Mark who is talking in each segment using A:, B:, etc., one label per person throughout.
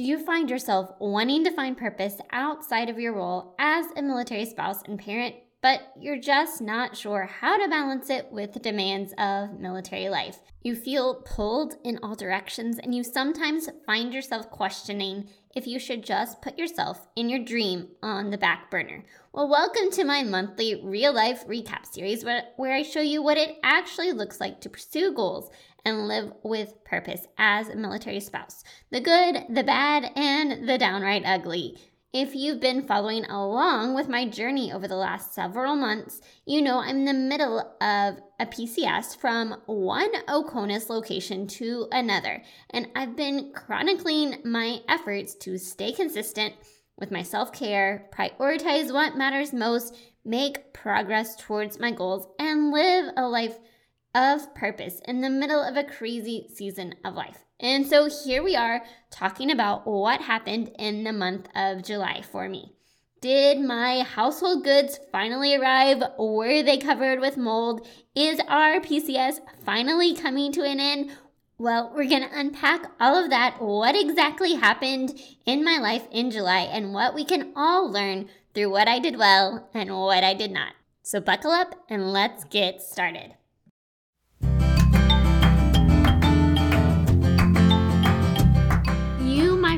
A: Do you find yourself wanting to find purpose outside of your role as a military spouse and parent, but you're just not sure how to balance it with the demands of military life? You feel pulled in all directions, and you sometimes find yourself questioning if you should just put yourself and your dream on the back burner. Well, welcome to my monthly real life recap series where, where I show you what it actually looks like to pursue goals and live with purpose as a military spouse the good, the bad, and the downright ugly. If you've been following along with my journey over the last several months, you know I'm in the middle of a PCS from one OCONUS location to another, and I've been chronicling my efforts to stay consistent with my self care, prioritize what matters most, make progress towards my goals, and live a life of purpose in the middle of a crazy season of life. And so here we are talking about what happened in the month of July for me. Did my household goods finally arrive? Were they covered with mold? Is our PCS finally coming to an end? Well, we're going to unpack all of that, what exactly happened in my life in July, and what we can all learn through what I did well and what I did not. So, buckle up and let's get started.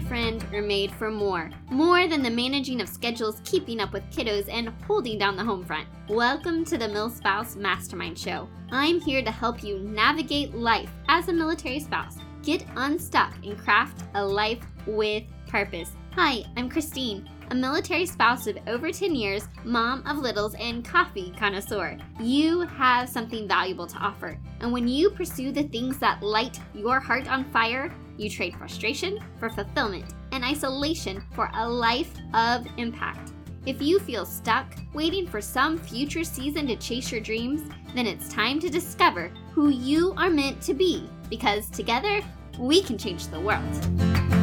A: Friend are made for more. More than the managing of schedules, keeping up with kiddos, and holding down the home front. Welcome to the MilSpouse Mastermind Show. I'm here to help you navigate life as a military spouse, get unstuck, and craft a life with purpose. Hi, I'm Christine a military spouse of over 10 years, mom of littles, and coffee connoisseur. You have something valuable to offer. And when you pursue the things that light your heart on fire, you trade frustration for fulfillment and isolation for a life of impact. If you feel stuck, waiting for some future season to chase your dreams, then it's time to discover who you are meant to be because together we can change the world.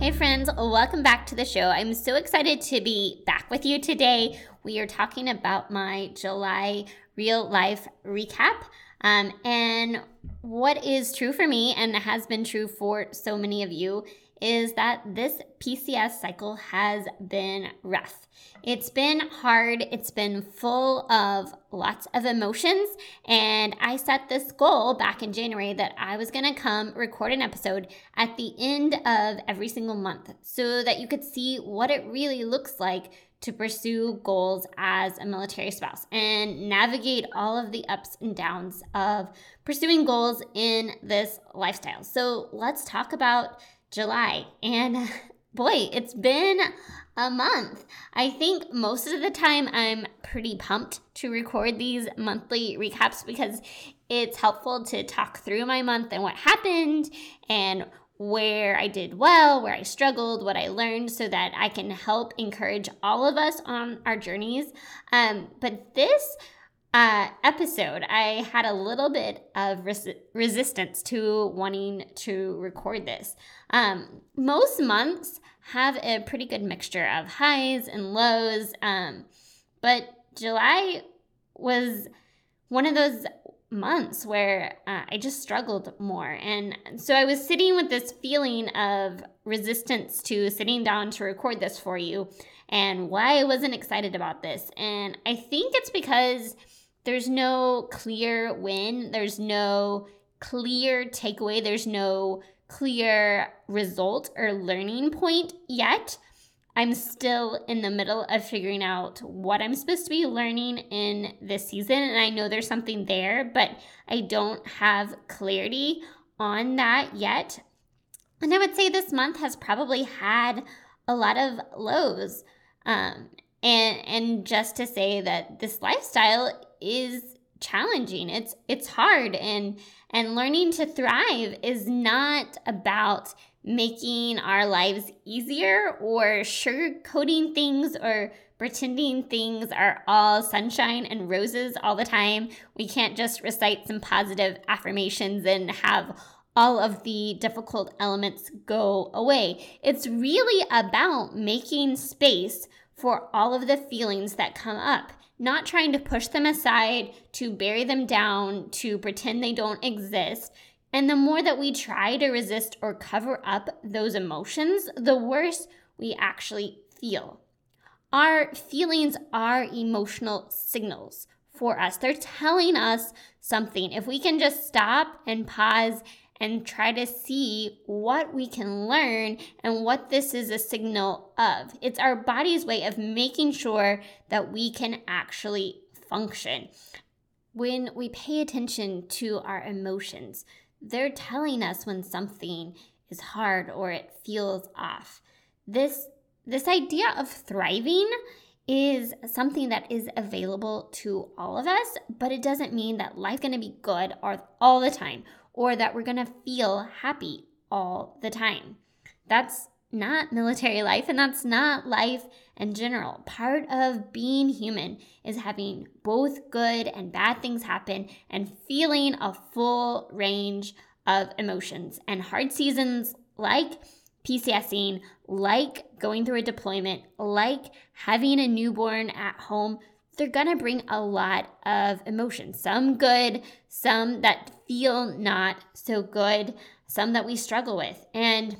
A: Hey, friends, welcome back to the show. I'm so excited to be back with you today. We are talking about my July real life recap. Um, and what is true for me and has been true for so many of you is that this PCS cycle has been rough. It's been hard, it's been full of lots of emotions, and I set this goal back in January that I was gonna come record an episode at the end of every single month so that you could see what it really looks like to pursue goals as a military spouse and navigate all of the ups and downs of pursuing goals in this lifestyle. So let's talk about July. And boy, it's been a month. I think most of the time I'm pretty pumped to record these monthly recaps because it's helpful to talk through my month and what happened and where I did well, where I struggled, what I learned, so that I can help encourage all of us on our journeys. Um, but this uh, episode, I had a little bit of res- resistance to wanting to record this. Um, most months have a pretty good mixture of highs and lows, um, but July was one of those months where uh, I just struggled more. And so I was sitting with this feeling of resistance to sitting down to record this for you and why I wasn't excited about this. And I think it's because there's no clear win, there's no clear takeaway, there's no clear result or learning point yet. I'm still in the middle of figuring out what I'm supposed to be learning in this season. And I know there's something there, but I don't have clarity on that yet. And I would say this month has probably had a lot of lows. Um, and and just to say that this lifestyle is challenging. It's it's hard and and learning to thrive is not about making our lives easier or sugarcoating things or pretending things are all sunshine and roses all the time. We can't just recite some positive affirmations and have all of the difficult elements go away. It's really about making space for all of the feelings that come up not trying to push them aside, to bury them down, to pretend they don't exist. And the more that we try to resist or cover up those emotions, the worse we actually feel. Our feelings are emotional signals for us. They're telling us something. If we can just stop and pause and try to see what we can learn and what this is a signal of, it's our body's way of making sure that we can actually function. When we pay attention to our emotions, they're telling us when something is hard or it feels off. This this idea of thriving is something that is available to all of us, but it doesn't mean that life's going to be good all, all the time or that we're going to feel happy all the time. That's not military life and that's not life in general. Part of being human is having both good and bad things happen and feeling a full range of emotions. And hard seasons like PCSing, like going through a deployment, like having a newborn at home, they're gonna bring a lot of emotions. Some good, some that feel not so good, some that we struggle with. And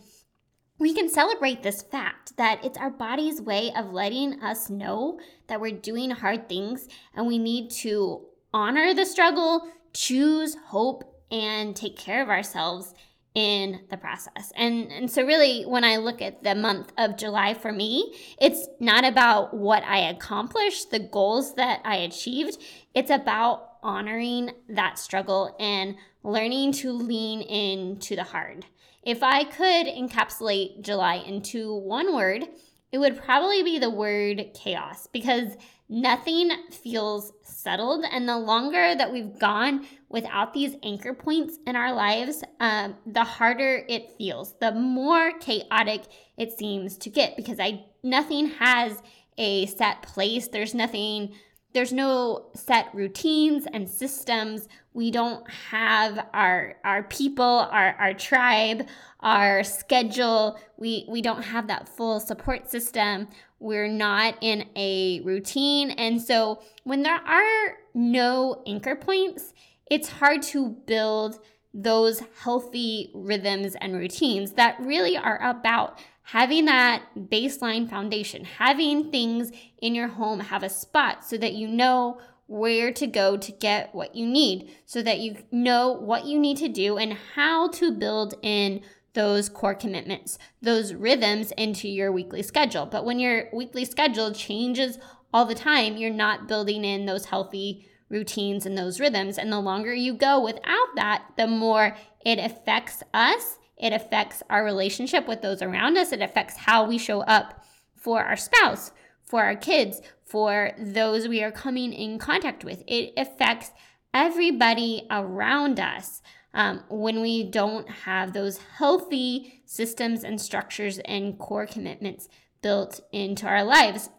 A: we can celebrate this fact that it's our body's way of letting us know that we're doing hard things and we need to honor the struggle, choose hope, and take care of ourselves in the process. And and so really when I look at the month of July for me, it's not about what I accomplished, the goals that I achieved. It's about honoring that struggle and learning to lean into the hard. If I could encapsulate July into one word, it would probably be the word chaos because nothing feels settled. And the longer that we've gone without these anchor points in our lives, um, the harder it feels, the more chaotic it seems to get because I nothing has a set place. There's nothing there's no set routines and systems. We don't have our our people, our, our tribe, our schedule. We we don't have that full support system. We're not in a routine. And so when there are no anchor points, it's hard to build those healthy rhythms and routines that really are about having that baseline foundation, having things in your home have a spot so that you know where to go to get what you need, so that you know what you need to do and how to build in those core commitments, those rhythms into your weekly schedule. But when your weekly schedule changes all the time, you're not building in those healthy routines and those rhythms. And the longer you go without that, the more it affects us. It affects our relationship with those around us. It affects how we show up for our spouse, for our kids, for those we are coming in contact with. It affects everybody around us um, when we don't have those healthy systems and structures and core commitments built into our lives.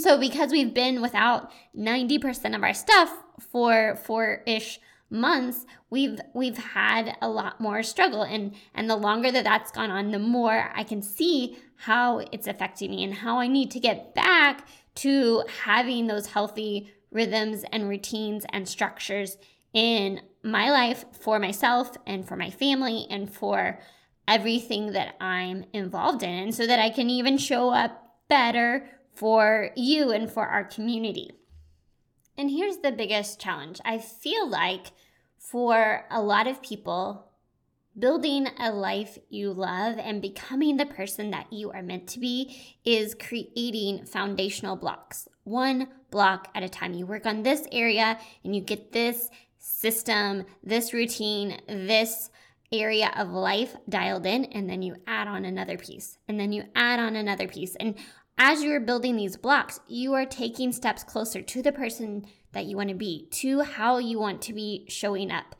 A: So, because we've been without 90% of our stuff for four ish months, we've we've had a lot more struggle, and and the longer that that's gone on, the more I can see how it's affecting me and how I need to get back to having those healthy rhythms and routines and structures in my life for myself and for my family and for everything that I'm involved in, and so that I can even show up better for you and for our community. And here's the biggest challenge I feel like for a lot of people, building a life you love and becoming the person that you are meant to be is creating foundational blocks, one block at a time. You work on this area and you get this system, this routine, this area of life dialed in, and then you add on another piece, and then you add on another piece. And as you are building these blocks, you are taking steps closer to the person that you want to be, to how you want to be showing up.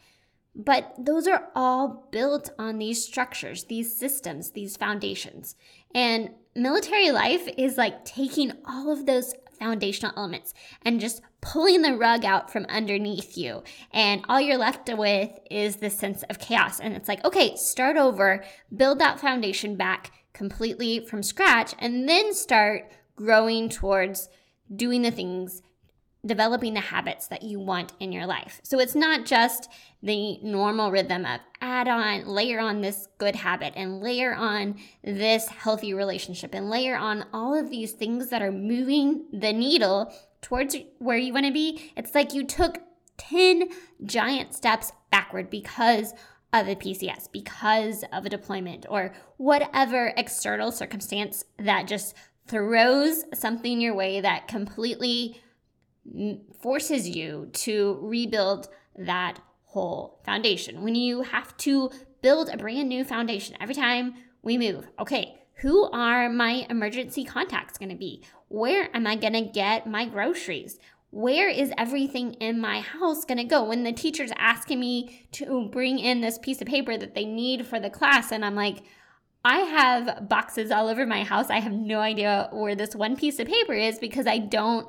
A: But those are all built on these structures, these systems, these foundations. And military life is like taking all of those foundational elements and just pulling the rug out from underneath you. And all you're left with is this sense of chaos. And it's like, okay, start over, build that foundation back completely from scratch, and then start growing towards doing the things developing the habits that you want in your life. So it's not just the normal rhythm of add on, layer on this good habit and layer on this healthy relationship and layer on all of these things that are moving the needle towards where you want to be. It's like you took 10 giant steps backward because of a PCS, because of a deployment, or whatever external circumstance that just throws something your way that completely forces you to rebuild that whole foundation. When you have to build a brand new foundation every time we move, okay, who are my emergency contacts going to be? Where am I going to get my groceries? Where is everything in my house going to go? When the teacher's asking me to bring in this piece of paper that they need for the class, and I'm like, I have boxes all over my house. I have no idea where this one piece of paper is because I don't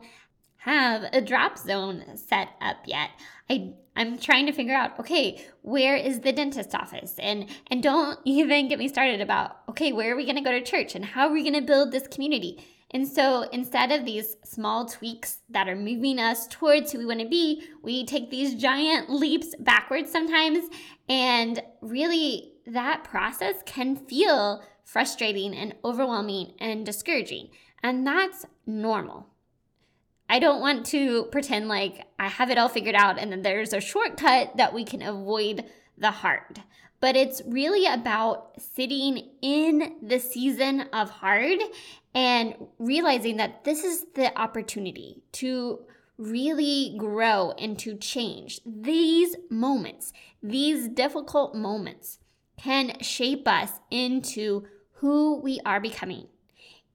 A: have a drop zone set up yet. I I'm trying to figure out, okay, where is the dentist office? And and don't even get me started about, okay, where are we going to go to church and how are we going to build this community? And so instead of these small tweaks that are moving us towards who we want to be, we take these giant leaps backwards sometimes. And really, that process can feel frustrating and overwhelming and discouraging. And that's normal. I don't want to pretend like I have it all figured out and then there's a shortcut that we can avoid the hard. But it's really about sitting in the season of hard and realizing that this is the opportunity to really grow and to change. These moments, these difficult moments, can shape us into who we are becoming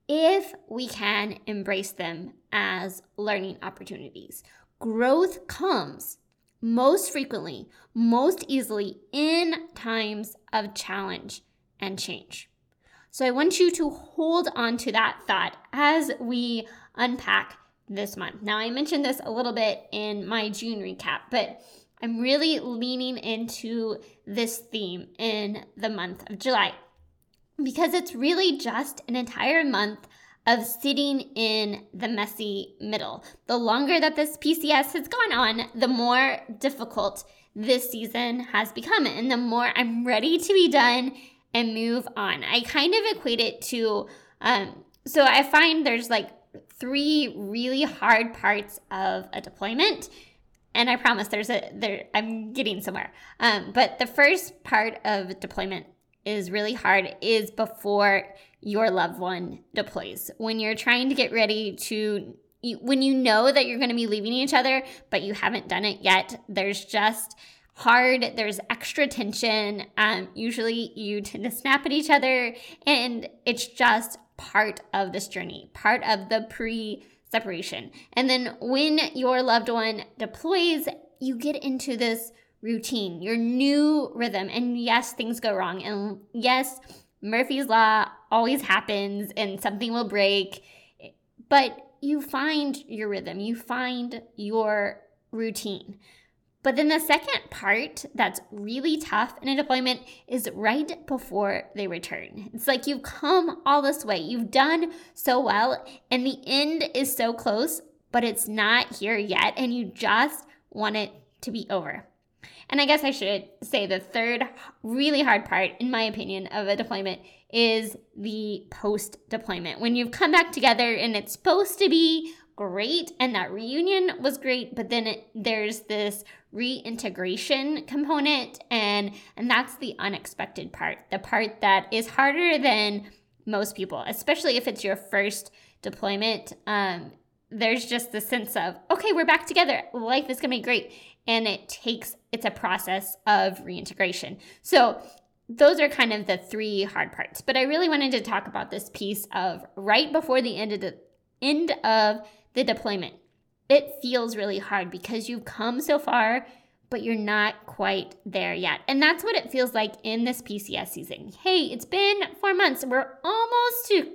A: if we can embrace them as learning opportunities. Growth comes most frequently, most easily in times of challenge and change. So I want you to hold on to that thought as we unpack this month. Now, I mentioned this a little bit in my June recap, but I'm really leaning into this theme in the month of July because it's really just an entire month of sitting in the messy middle. The longer that this PCS has gone on, the more difficult this season has become, and the more I'm ready to be done and move on. I kind of equate it to, um, so I find there's like three really hard parts of a deployment. And I promise there's a there I'm getting somewhere. Um, but the first part of deployment is really hard is before your loved one deploys. When you're trying to get ready to, when you know that you're going to be leaving each other, but you haven't done it yet, there's just hard, there's extra tension. Um, usually you tend to snap at each other, and it's just part of this journey, part of the pre separation. And then when your loved one deploys, you get into this routine, your new rhythm. And yes, things go wrong. And yes, Murphy's Law always happens and something will break, but you find your rhythm, you find your routine. But then the second part that's really tough in a deployment is right before they return. It's like you've come all this way, you've done so well, and the end is so close, but it's not here yet, and you just want it to be over. And I guess I should say the third really hard part, in my opinion, of a deployment is the post deployment. When you've come back together and it's supposed to be great and that reunion was great, but then it, there's this reintegration component and and that's the unexpected part. The part that is harder than most people, especially if it's your first deployment. Um, there's just the sense of, okay, we're back together. Life is going to be great. And it takes, it's a process of reintegration. So those are kind of the three hard parts. But I really wanted to talk about this piece of right before the end of the end of the deployment. It feels really hard because you've come so far, but you're not quite there yet. And that's what it feels like in this PCS season. Hey, it's been four months. We're almost to,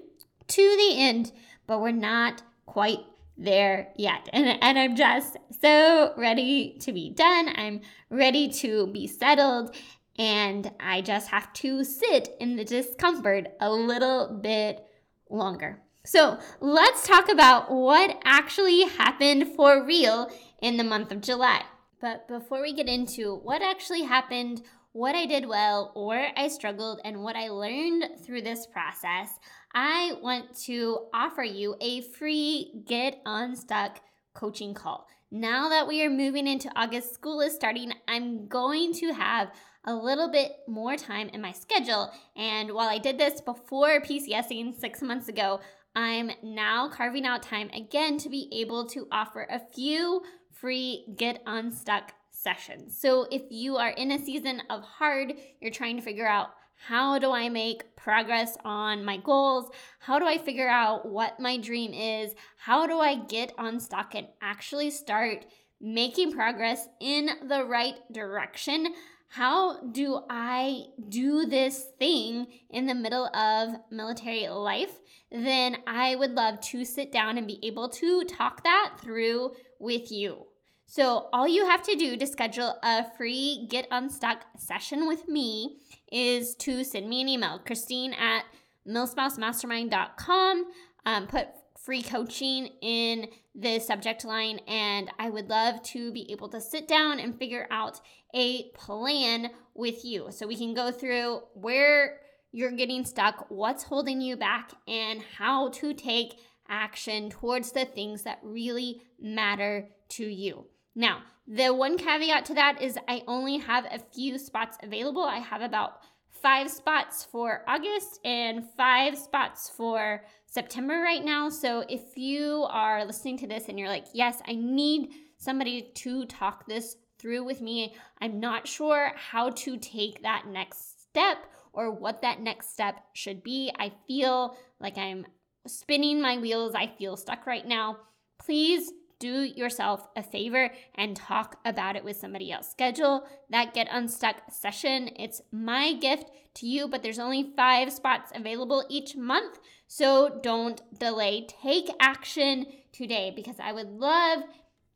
A: to the end, but we're not quite there yet. And, and I'm just so ready to be done. I'm ready to be settled. And I just have to sit in the discomfort a little bit longer. So let's talk about what actually happened for real in the month of July. But before we get into what actually happened, what I did well or I struggled, and what I learned through this process, I want to offer you a free Get Unstuck coaching call. Now that we are moving into August, school is starting, I'm going to have a little bit more time in my schedule. And while I did this before PCSing six months ago, I'm now carving out time again to be able to offer a few free Get Unstuck sessions. So if you are in a season of hard, you're trying to figure out how do I make progress on my goals? How do I figure out what my dream is? How do I get unstuck and actually start making progress in the right direction? How do I do this thing in the middle of military life? Then I would love to sit down and be able to talk that through with you. So, all you have to do to schedule a free Get Unstuck session with me is to send me an email, Christine at milspousemastermind.com. Um, put free coaching in the subject line, and I would love to be able to sit down and figure out a plan with you so we can go through where you're getting stuck, what's holding you back, and how to take action towards the things that really matter to you. Now, the one caveat to that is I only have a few spots available. I have about five spots for August and five spots for September right now. So if you are listening to this and you're like, yes, I need somebody to talk this through with me, I'm not sure how to take that next step or what that next step should be. I feel like I'm spinning my wheels. I feel stuck right now. Please do yourself a favor and talk about it with somebody else. Schedule that Get Unstuck session. It's my gift to you, but there's only five spots available each month. So don't delay. Take action today because I would love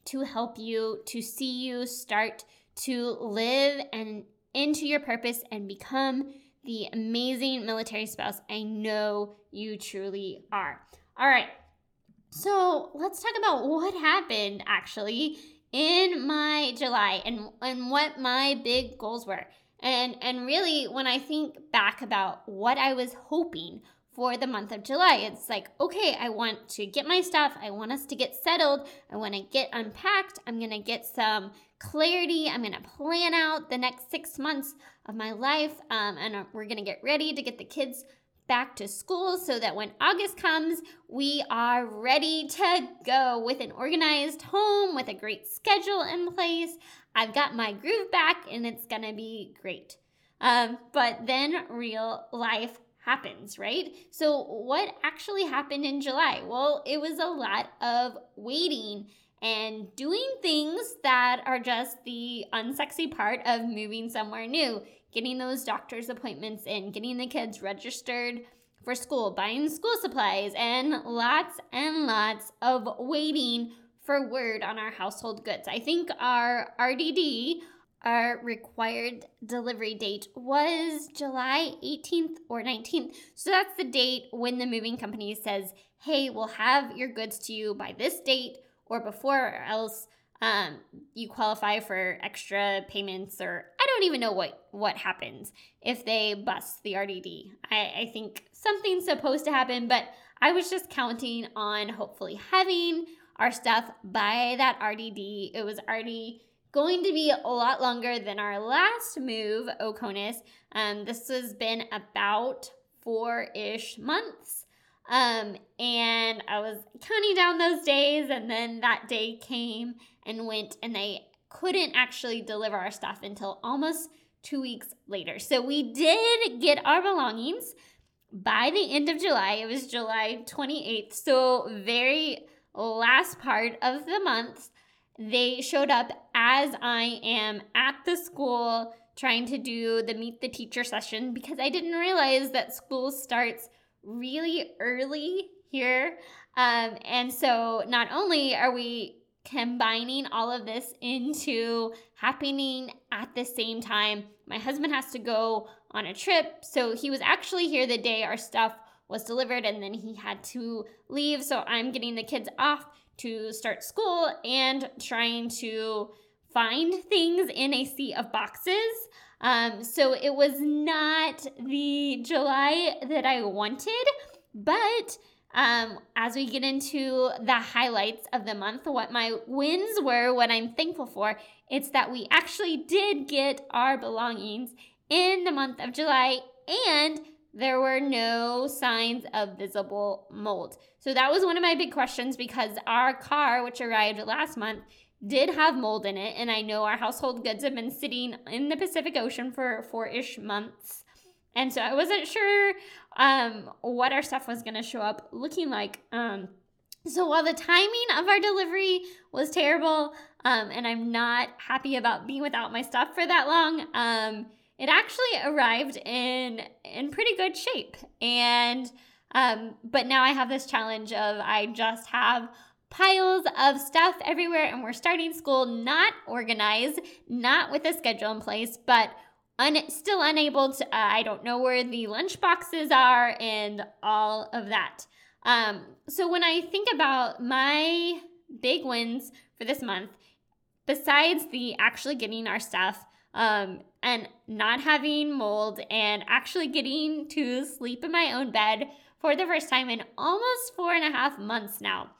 A: to help you to see you start to live and into your purpose and become the amazing military spouse I know you truly are. All right. So let's talk about what happened actually in my July and, and what my big goals were. And and really when I think back about what I was hoping for the month of July, it's like, okay, I want to get my stuff. I want us to get settled. I want to get unpacked. I'm going to get some clarity. I'm going to plan out the next six months of my life. Um, and we're going to get ready to get the kids back to school so that when August comes, we are ready to go with an organized home, with a great schedule in place. I've got my groove back and it's gonna be great. Um, but then real life happens, right? So, what actually happened in July? Well, it was a lot of waiting and doing things that are just the unsexy part of moving somewhere new getting those doctor's appointments in, getting the kids registered for school, buying school supplies, and lots and lots of waiting for word on our household goods. I think our RDD, our required delivery date, was July 18th or 19th. So that's the date when the moving company says, hey, we'll have your goods to you by this date or before, or else um, you qualify for extra payments or don't even know what what happens if they bust the RDD. I, I think something's supposed to happen, but I was just counting on hopefully having our stuff by that RDD. It was already going to be a lot longer than our last move, OCONUS. Um, this has been about four ish months. Um, and I was counting down those days, and then that day came and went, and they couldn't actually deliver our stuff until almost two weeks later. So we did get our belongings by the end of July. It was July 28th. So, very last part of the month, they showed up as I am at the school trying to do the meet the teacher session because I didn't realize that school starts really early here. Um, and so not only are we combining all of this into happening at the same time, my husband has to go on a trip. So he was actually here the day our stuff was delivered and then he had to leave. So I'm getting the kids off to start school and trying to find things in a sea of boxes. Um, so it was not the July that I wanted, but um, as we get into the highlights of the month, what my wins were, what I'm thankful for, it's that we actually did get our belongings in the month of July and there were no signs of visible mold. So that was one of my big questions because our car, which arrived last month, did have mold in it. And I know our household goods have been sitting in the Pacific Ocean for four ish months. And so I wasn't sure um, what our stuff was going to show up looking like. Um, so while the timing of our delivery was terrible, um, and I'm not happy about being without my stuff for that long, um, it actually arrived in in pretty good shape. And um, but now I have this challenge of I just have piles of stuff everywhere, and we're starting school not organized, not with a schedule in place, but un- still unable to, uh, I don't know where the lunch boxes are and all of that. Um, so when I think about my big wins for this month, besides the actually getting our stuff um, and not having mold and actually getting to sleep in my own bed for the first time in almost four and a half months now.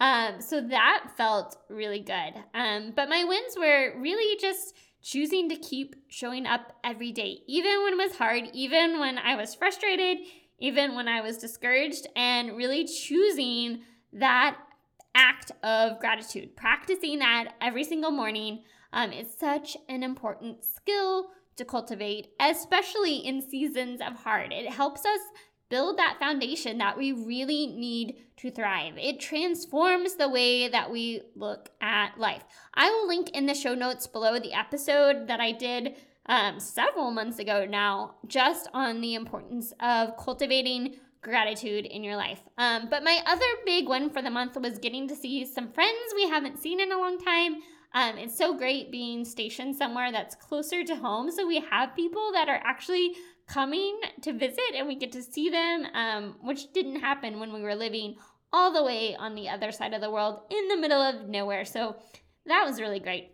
A: Um, so that felt really good. Um, but my wins were really just choosing to keep showing up every day, even when it was hard, even when I was frustrated, even when I was discouraged, and really choosing that act of gratitude, practicing that every single morning. Um, is such an important skill to cultivate, especially in seasons of hard. It helps us build that foundation that we really need to thrive. It transforms the way that we look at life. I will link in the show notes below the episode that I did um, several months ago now, just on the importance of cultivating gratitude in your life. Um, but my other big one for the month was getting to see some friends we haven't seen in a long time. Um, it's so great being stationed somewhere that's closer to home. So we have people that are actually coming to visit and we get to see them, um, which didn't happen when we were living all the way on the other side of the world in the middle of nowhere. So that was really great.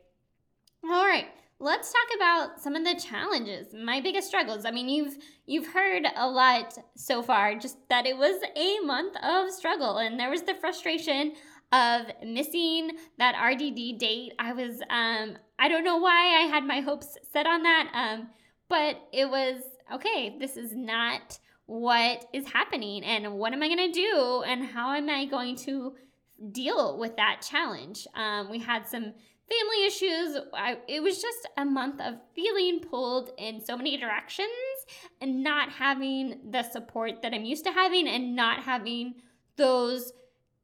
A: All right, let's talk about some of the challenges, my biggest struggles. I mean, you've you've heard a lot so far just that it was a month of struggle and there was the frustration of missing that RDD date. I was um I don't know why I had my hopes set on that um but it was okay, this is not what is happening and what am I going to do and how am I going to deal with that challenge. Um, we had some family issues. I, it was just a month of feeling pulled in so many directions and not having the support that I'm used to having and not having those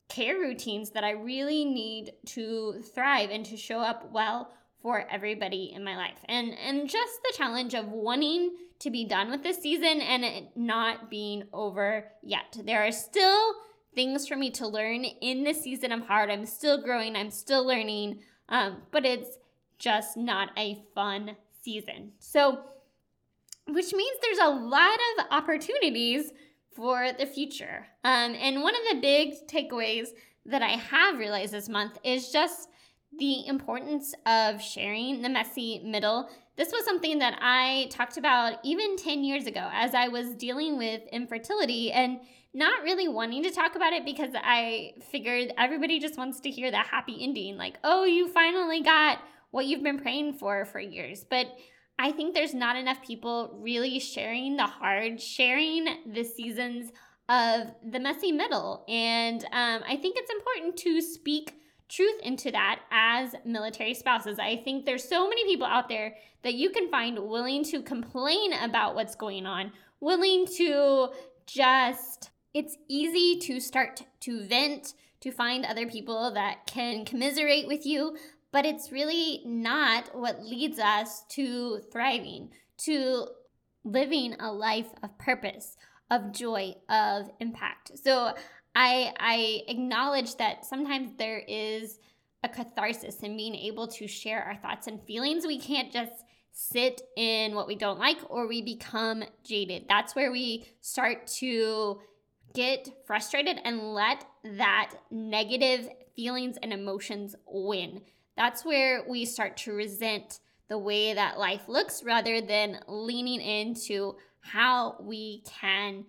A: care routines that I really need to thrive and to show up well for everybody in my life. And and just the challenge of wanting to be done with this season and it not being over yet. There are still things for me to learn in this season of hard. I'm still growing, I'm still learning, um, but it's just not a fun season. So, which means there's a lot of opportunities for the future. Um, and one of the big takeaways that I have realized this month is just the importance of sharing the messy middle. This was something that I talked about even 10 years ago as I was dealing with infertility and not really wanting to talk about it because I figured everybody just wants to hear the happy ending like, oh, you finally got what you've been praying for for years. But I think there's not enough people really sharing the hard, sharing the seasons of the messy middle. And um, I think it's important to speak truth into that as military spouses. I think there's so many people out there that you can find willing to complain about what's going on, willing to just, it's easy to start to vent, to find other people that can commiserate with you, but it's really not what leads us to thriving, to living a life of purpose, of joy, of impact. So I I acknowledge that sometimes there is a catharsis in being able to share our thoughts and feelings. We can't just sit in what we don't like or we become jaded. That's where we start to get frustrated and let that negative feelings and emotions win. That's where we start to resent the way that life looks rather than leaning into how we can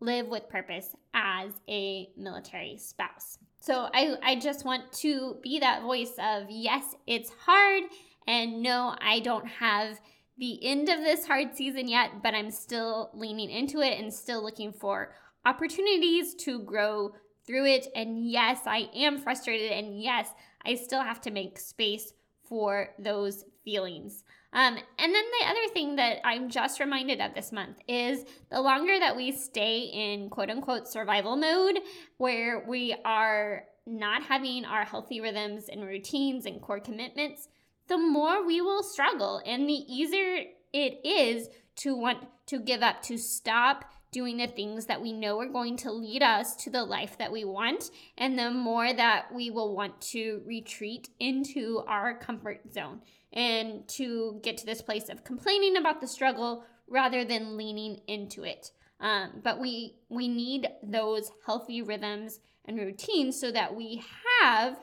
A: live with purpose as a military spouse. So I, I just want to be that voice of yes, it's hard, and no, I don't have the end of this hard season yet, but I'm still leaning into it and still looking for opportunities to grow through it. And yes, I am frustrated, and yes, I still have to make space for those feelings. Um, and then the other thing that I'm just reminded of this month is the longer that we stay in quote unquote survival mode, where we are not having our healthy rhythms and routines and core commitments, the more we will struggle and the easier it is to want to give up, to stop doing the things that we know are going to lead us to the life that we want, and the more that we will want to retreat into our comfort zone and to get to this place of complaining about the struggle rather than leaning into it. Um, but we we need those healthy rhythms and routines so that we have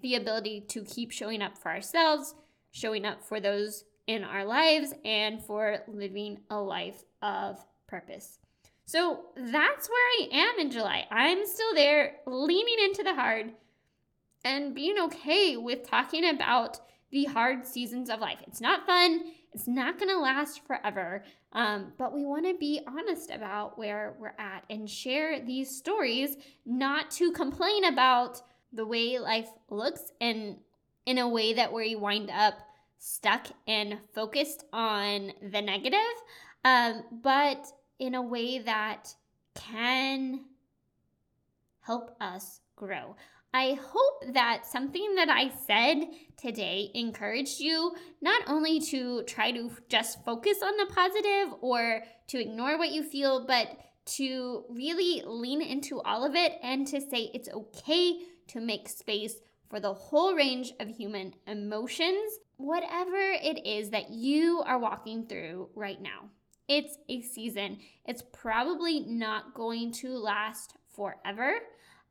A: the ability to keep showing up for ourselves, showing up for those in our lives, and for living a life of purpose. So that's where I am in July. I'm still there, leaning into the hard and being okay with talking about the hard seasons of life. It's not fun, it's not going to last forever, um, but we want to be honest about where we're at and share these stories, not to complain about the way life looks and in a way that where you wind up stuck and focused on the negative, um, but in a way that can help us grow. I hope that something that I said today encouraged you not only to try to just focus on the positive or to ignore what you feel, but to really lean into all of it and to say it's okay to make space for the whole range of human emotions, whatever it is that you are walking through right now. It's a season. It's probably not going to last forever.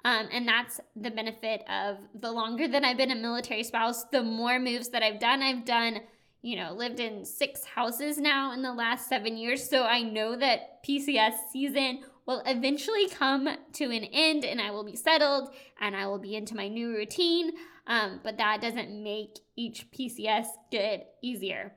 A: Um, and that's the benefit of the longer that I've been a military spouse, the more moves that I've done. I've done, you know, lived in six houses now in the last seven years. So I know that PCS season will eventually come to an end and I will be settled and I will be into my new routine. Um, but that doesn't make each PCS get easier.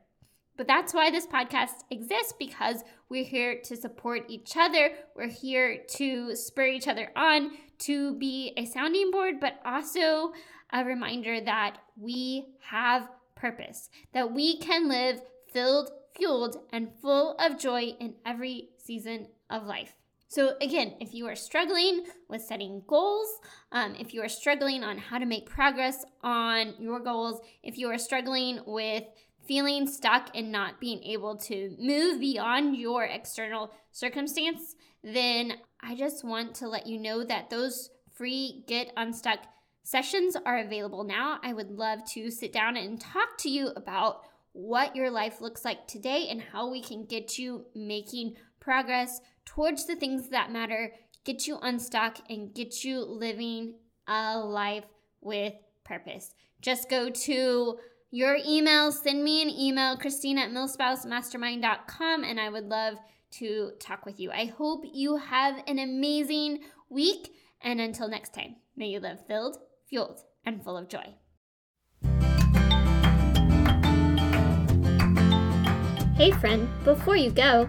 A: But that's why this podcast exists because we're here to support each other. We're here to spur each other on to be a sounding board, but also a reminder that we have purpose, that we can live filled, fueled, and full of joy in every season of life. So, again, if you are struggling with setting goals, um, if you are struggling on how to make progress on your goals, if you are struggling with feeling stuck and not being able to move beyond your external circumstance, then I just want to let you know that those free Get Unstuck sessions are available now. I would love to sit down and talk to you about what your life looks like today and how we can get you making progress towards the things that matter, get you unstuck, and get you living a life with purpose. Just go to your email, send me an email, Christine at milspousemastermind.com, and I would love to talk with you. I hope you have an amazing week, and until next time, may you live filled, fueled, and full of joy. Hey, friend, before you go,